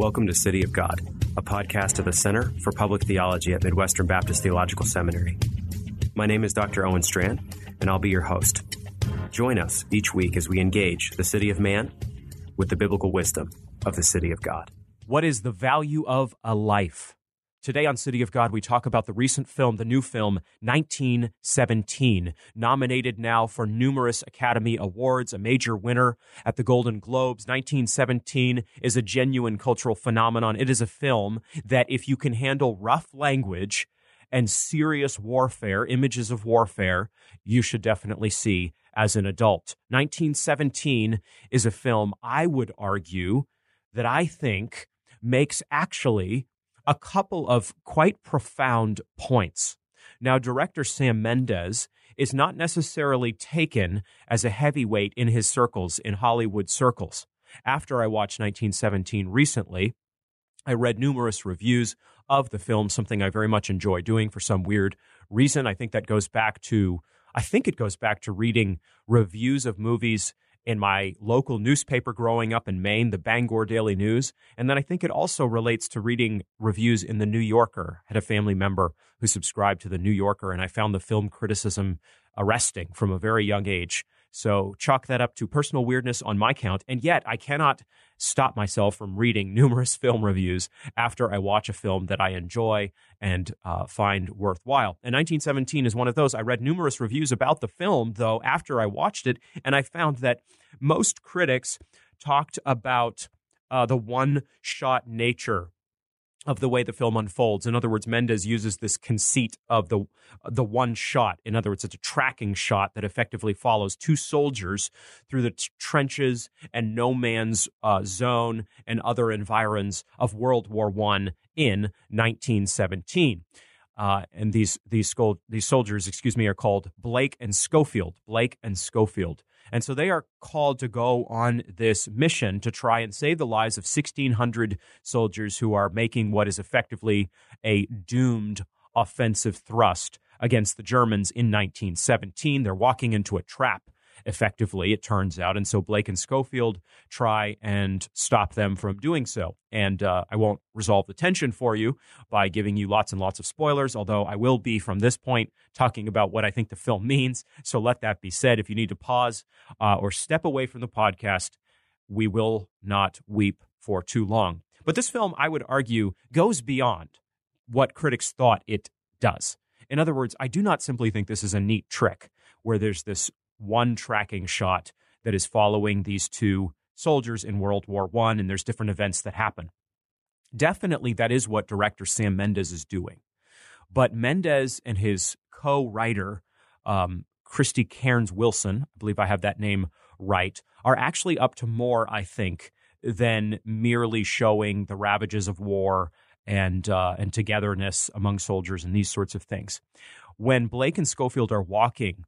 Welcome to City of God, a podcast of the Center for Public Theology at Midwestern Baptist Theological Seminary. My name is Dr. Owen Strachan, and I'll be your host. Join us each week as we engage the city of man with the biblical wisdom of the city of God. What is the value of a life? Today on City of God, we talk about the recent film, the new film, 1917, nominated now for numerous Academy Awards, a major winner at the Golden Globes. 1917 is a genuine cultural phenomenon. It is a film that, if you can handle rough language and serious warfare, images of warfare, you should definitely see as an adult. 1917 is a film I would argue that I think makes actually a couple of quite profound points. Now, director Sam Mendes is not necessarily taken as a heavyweight in his circles, in Hollywood circles. After I watched 1917 recently, I read numerous reviews of the film, something I very much enjoy doing for some weird reason. I think that goes back to, I think it goes back to reading reviews of movies in my local newspaper growing up in Maine, the Bangor Daily News. And then I think it also relates to reading reviews in the New Yorker. I had a family member who subscribed to the New Yorker, and I found the film criticism arresting from a very young age. So chalk that up to personal weirdness on my count. And yet I cannot stop myself from reading numerous film reviews after I watch a film that I enjoy and uh, find worthwhile. And 1917 is one of those. I read numerous reviews about the film, though, after I watched it, and I found that most critics talked about uh, the one shot nature of the way the film unfolds. In other words, Mendes uses this conceit of the the one shot. In other words, it's a tracking shot that effectively follows two soldiers through the t- trenches and no man's uh, zone and other environs of World War One in 1917. Uh, and these these these soldiers, excuse me, are called Blake and Schofield. Blake and Schofield. And so they are called to go on this mission to try and save the lives of 1,600 soldiers who are making what is effectively a doomed offensive thrust against the Germans in 1917. They're walking into a trap effectively, it turns out. And so Blake and Schofield try and stop them from doing so. And uh, I won't resolve the tension for you by giving you lots and lots of spoilers, although I will be from this point talking about what I think the film means. So let that be said. If you need to pause uh, or step away from the podcast, we will not weep for too long. But this film, I would argue, goes beyond what critics thought it does. In other words, I do not simply think this is a neat trick where there's this one tracking shot that is following these two soldiers in World War One, and there's different events that happen. Definitely, that is what director Sam Mendes is doing. But Mendes and his co-writer, um, Christy Cairns Wilson, I believe I have that name right, are actually up to more, I think, than merely showing the ravages of war and uh, and togetherness among soldiers and these sorts of things. When Blake and Schofield are walking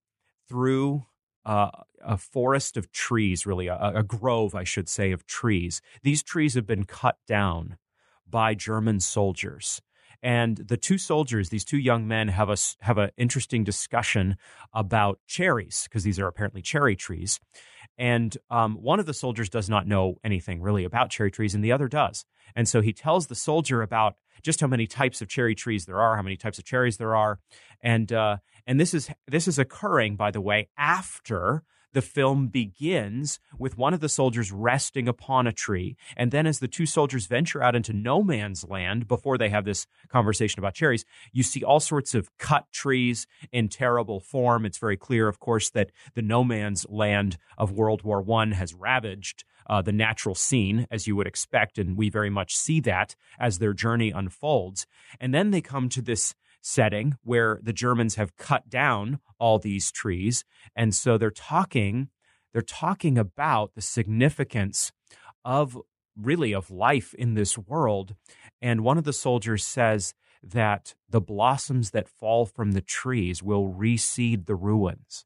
through uh, a forest of trees, really, a, a grove, I should say, of trees. These trees have been cut down by German soldiers. And the two soldiers, these two young men, have a have an interesting discussion about cherries because these are apparently cherry trees. And um, one of the soldiers does not know anything really about cherry trees, and the other does. And so he tells the soldier about just how many types of cherry trees there are, how many types of cherries there are, and uh, and this is this is occurring, by the way, after the film begins with one of the soldiers resting upon a tree. And then, as the two soldiers venture out into no man's land before they have this conversation about cherries, you see all sorts of cut trees in terrible form. It's very clear, of course, that the no man's land of World War I has ravaged uh, the natural scene, as you would expect. And we very much see that as their journey unfolds. And then they come to this setting where the Germans have cut down all these trees. And so they're talking they're talking about the significance of really of life in this world. And one of the soldiers says that the blossoms that fall from the trees will reseed the ruins.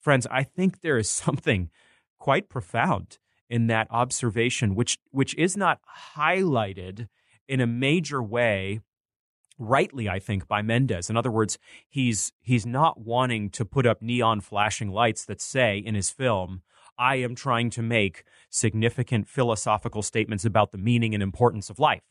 Friends, I think there is something quite profound in that observation, which, which is not highlighted in a major way rightly, I think, by Mendes. In other words, he's he's not wanting to put up neon flashing lights that say in his film, I am trying to make significant philosophical statements about the meaning and importance of life.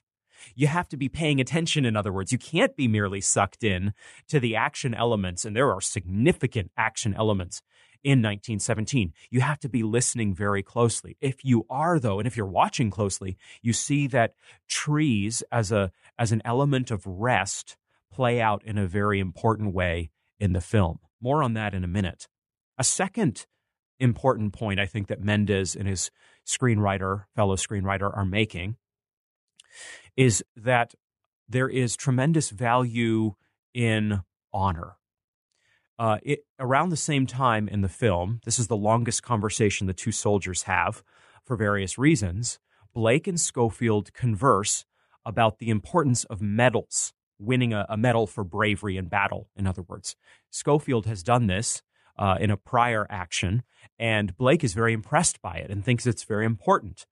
You have to be paying attention, in other words. You can't be merely sucked in to the action elements, and there are significant action elements in 1917. You have to be listening very closely. If you are though, and if you're watching closely, you see that trees as a as an element of rest play out in a very important way in the film. More on that in a minute. A second important point I think that Mendes and his screenwriter, fellow screenwriter are making is that there is tremendous value in honor. Uh, it, around the same time in the film, this is the longest conversation the two soldiers have for various reasons. Blake and Schofield converse about the importance of medals, winning a, a medal for bravery in battle, in other words. Schofield has done this uh, in a prior action, and Blake is very impressed by it and thinks it's very important.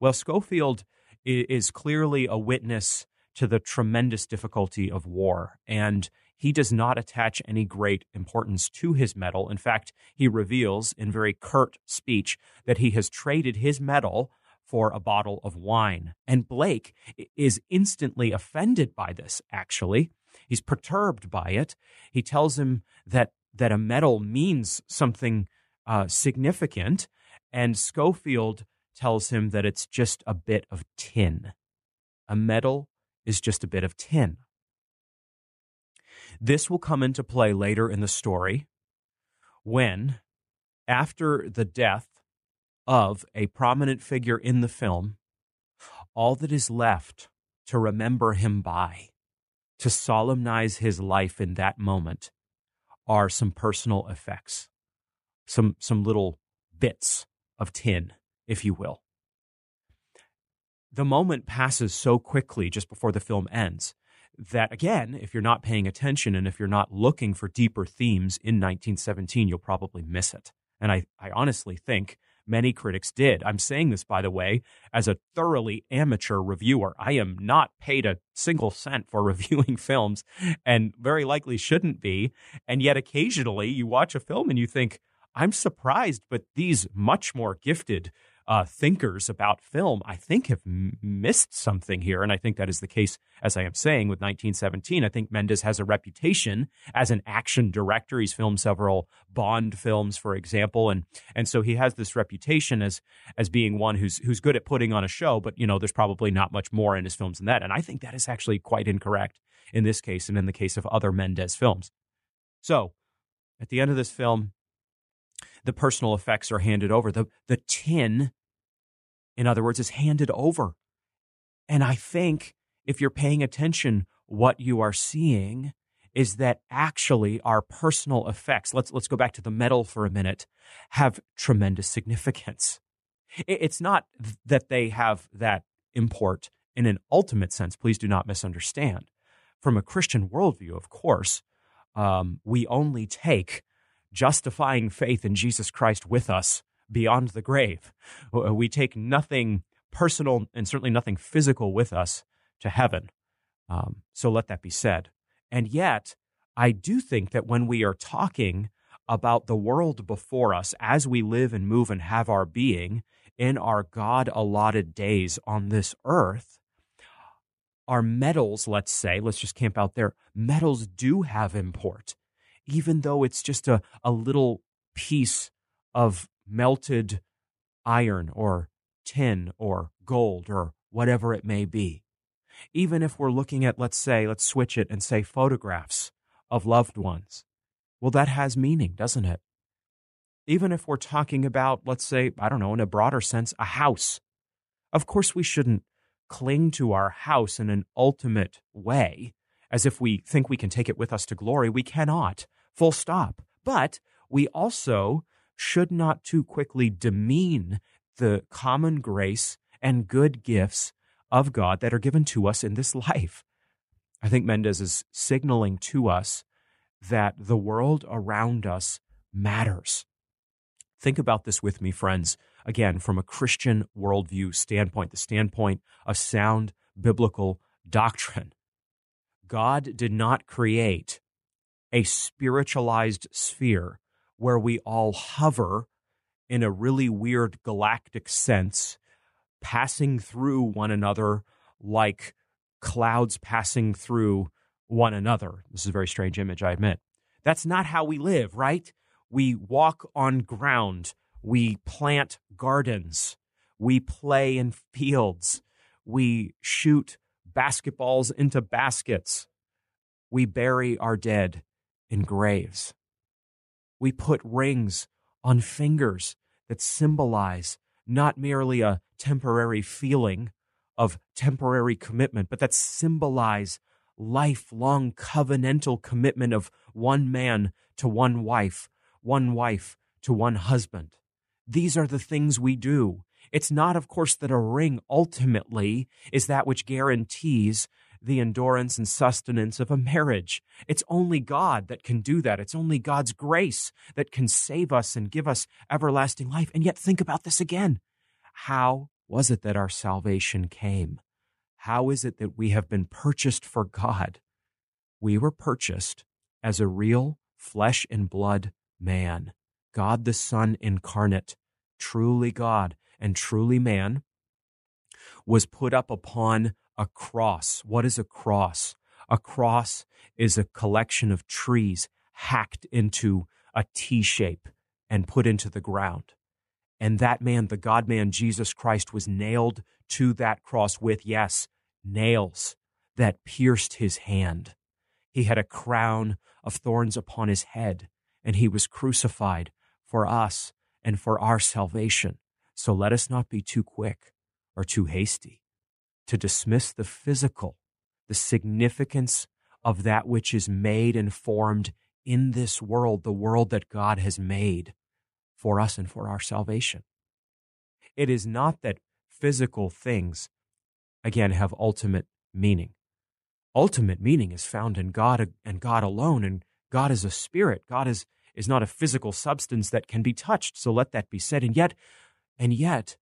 Well, Schofield is clearly a witness to the tremendous difficulty of war, and he does not attach any great importance to his medal. In fact, he reveals in very curt speech that he has traded his medal for a bottle of wine. And Blake is instantly offended by this, actually. He's perturbed by it. He tells him that, that a medal means something uh, significant, and Schofield tells him that it's just a bit of tin. A medal is just a bit of tin. This will come into play later in the story when, after the death of a prominent figure in the film, all that is left to remember him by, to solemnize his life in that moment, are some personal effects, some, some little bits of tin, if you will. The moment passes so quickly just before the film ends that again, if you're not paying attention and if you're not looking for deeper themes in 1917, you'll probably miss it. And I, I honestly think many critics did. I'm saying this, by the way, as a thoroughly amateur reviewer. I am not paid a single cent for reviewing films and very likely shouldn't be. And yet occasionally you watch a film and you think, I'm surprised, but these much more gifted uh, thinkers about film, I think, have m- missed something here. And I think that is the case, as I am saying, with 1917. I think Mendes has a reputation as an action director. He's filmed several Bond films, for example, and and so he has this reputation as as being one who's who's good at putting on a show. But you know, there's probably not much more in his films than that. And I think that is actually quite incorrect in this case and in the case of other Mendes films. So, at the end of this film, the personal effects are handed over. The, the tin, in other words, is handed over. And I think if you're paying attention, what you are seeing is that actually our personal effects, let's, let's go back to the medal for a minute, have tremendous significance. It's not that they have that import in an ultimate sense. Please do not misunderstand. From a Christian worldview, of course, um, we only take justifying faith in Jesus Christ with us beyond the grave. We take nothing personal and certainly nothing physical with us to heaven. Um, so let that be said. And yet, I do think that when we are talking about the world before us as we live and move and have our being in our God allotted days on this earth, our medals, let's say, let's just camp out there, medals do have import even though it's just a, a little piece of melted iron or tin or gold or whatever it may be. Even if we're looking at, let's say, let's switch it and say photographs of loved ones. Well, that has meaning, doesn't it? Even if we're talking about, let's say, I don't know, in a broader sense, a house. Of course, we shouldn't cling to our house in an ultimate way as if we think we can take it with us to glory. We cannot full stop. But we also should not too quickly demean the common grace and good gifts of God that are given to us in this life. I think Mendes is signaling to us that the world around us matters. Think about this with me, friends. Again, from a Christian worldview standpoint, the standpoint of sound biblical doctrine. God did not create a spiritualized sphere where we all hover in a really weird galactic sense, passing through one another like clouds passing through one another. This is a very strange image, I admit. That's not how we live, right? We walk on ground, we plant gardens, we play in fields, we shoot basketballs into baskets, we bury our dead in graves. We put rings on fingers that symbolize not merely a temporary feeling of temporary commitment, but that symbolize lifelong covenantal commitment of one man to one wife, one wife to one husband. These are the things we do. It's not, of course, that a ring ultimately is that which guarantees the endurance and sustenance of a marriage. It's only God that can do that. It's only God's grace that can save us and give us everlasting life. And yet, think about this again. How was it that our salvation came? How is it that we have been purchased for God? We were purchased as a real flesh and blood man, God the Son incarnate, truly God and truly man, was put up upon a cross. What is a cross? A cross is a collection of trees hacked into a T shape and put into the ground. And that man, the God man, Jesus Christ, was nailed to that cross with, yes, nails that pierced his hand. He had a crown of thorns upon his head, and he was crucified for us and for our salvation. So let us not be too quick or too hasty to dismiss the physical, the significance of that which is made and formed in this world, the world that God has made for us and for our salvation. It is not that physical things, again, have ultimate meaning. Ultimate meaning is found in God and God alone, and God is a spirit. God is, is not a physical substance that can be touched. So let that be said. And yet, and yet,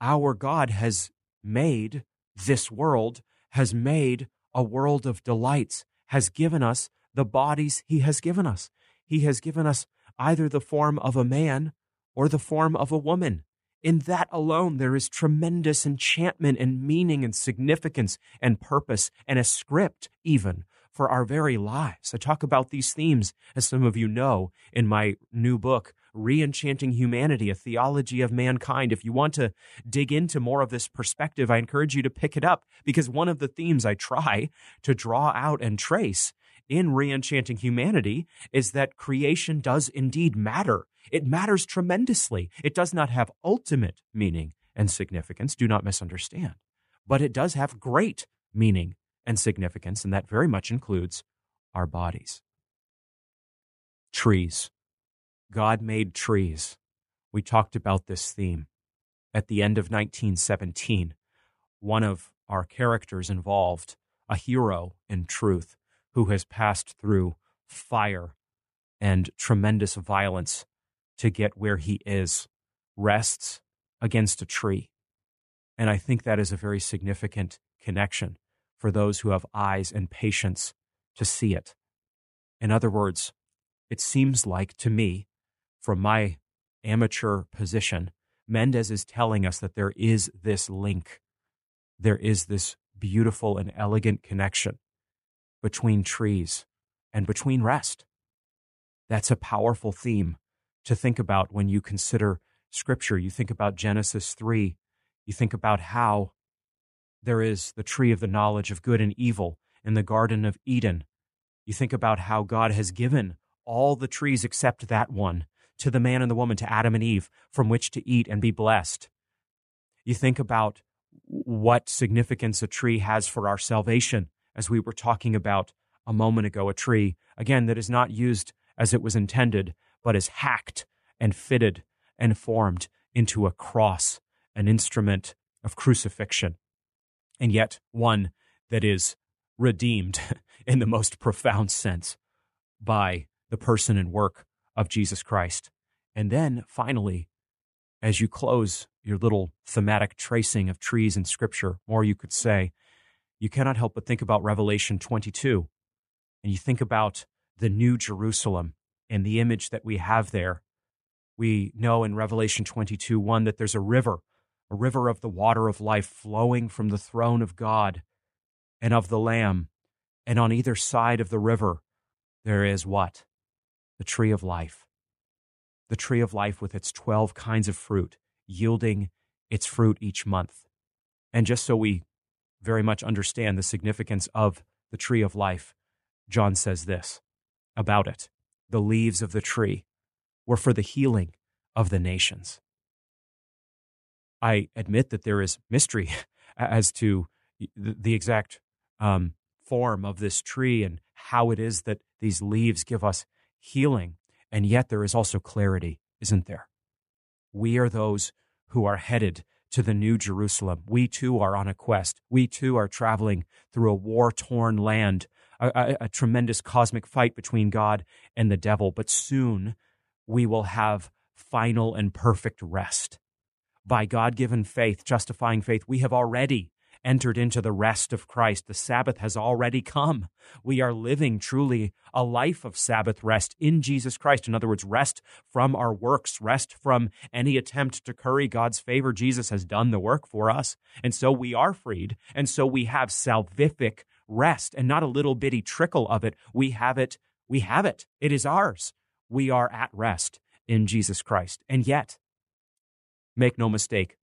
our God has made this world has made a world of delights, has given us the bodies he has given us. He has given us either the form of a man or the form of a woman. In that alone, there is tremendous enchantment and meaning and significance and purpose and a script, even for our very lives. I talk about these themes, as some of you know, in my new book, Reenchanting Humanity, a theology of mankind. If you want to dig into more of this perspective, I encourage you to pick it up because one of the themes I try to draw out and trace in Reenchanting Humanity is that creation does indeed matter. It matters tremendously. It does not have ultimate meaning and significance, do not misunderstand, but it does have great meaning and significance, and that very much includes our bodies. Trees. God made trees. We talked about this theme. At the end of 1917, one of our characters involved, a hero in truth, who has passed through fire and tremendous violence to get where he is, rests against a tree. And I think that is a very significant connection for those who have eyes and patience to see it. In other words, it seems like to me from my amateur position, Mendes is telling us that there is this link. There is this beautiful and elegant connection between trees and between rest. That's a powerful theme to think about when you consider scripture. You think about Genesis 3. You think about how there is the tree of the knowledge of good and evil in the Garden of Eden. You think about how God has given all the trees except that one to the man and the woman, to Adam and Eve, from which to eat and be blessed. You think about what significance a tree has for our salvation, as we were talking about a moment ago, a tree, again, that is not used as it was intended, but is hacked and fitted and formed into a cross, an instrument of crucifixion, and yet one that is redeemed in the most profound sense by the person and work of Jesus Christ. And then finally, as you close your little thematic tracing of trees in Scripture, more you could say, you cannot help but think about Revelation 22. And you think about the New Jerusalem and the image that we have there. We know in Revelation 22 1 that there's a river, a river of the water of life flowing from the throne of God and of the Lamb. And on either side of the river, there is what? The tree of life. The tree of life with its 12 kinds of fruit, yielding its fruit each month. And just so we very much understand the significance of the tree of life, John says this about it the leaves of the tree were for the healing of the nations. I admit that there is mystery as to the exact um, form of this tree and how it is that these leaves give us healing. And yet there is also clarity, isn't there? We are those who are headed to the New Jerusalem. We too are on a quest. We too are traveling through a war torn land, a, a, a, tremendous cosmic fight between God and the devil. But soon we will have final and perfect rest. By God given faith, justifying faith, we have already entered into the rest of Christ. The Sabbath has already come. We are living truly a life of Sabbath rest in Jesus Christ. In other words, rest from our works, rest from any attempt to curry God's favor. Jesus has done the work for us. And so we are freed. And so we have salvific rest and not a little bitty trickle of it. We have it. We have it. It is ours. We are at rest in Jesus Christ. And yet, make no mistake,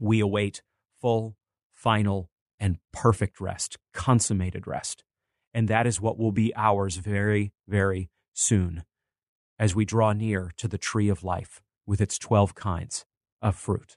we await full final, and perfect rest, consummated rest. And that is what will be ours very, very soon as we draw near to the tree of life with its 12 kinds of fruit.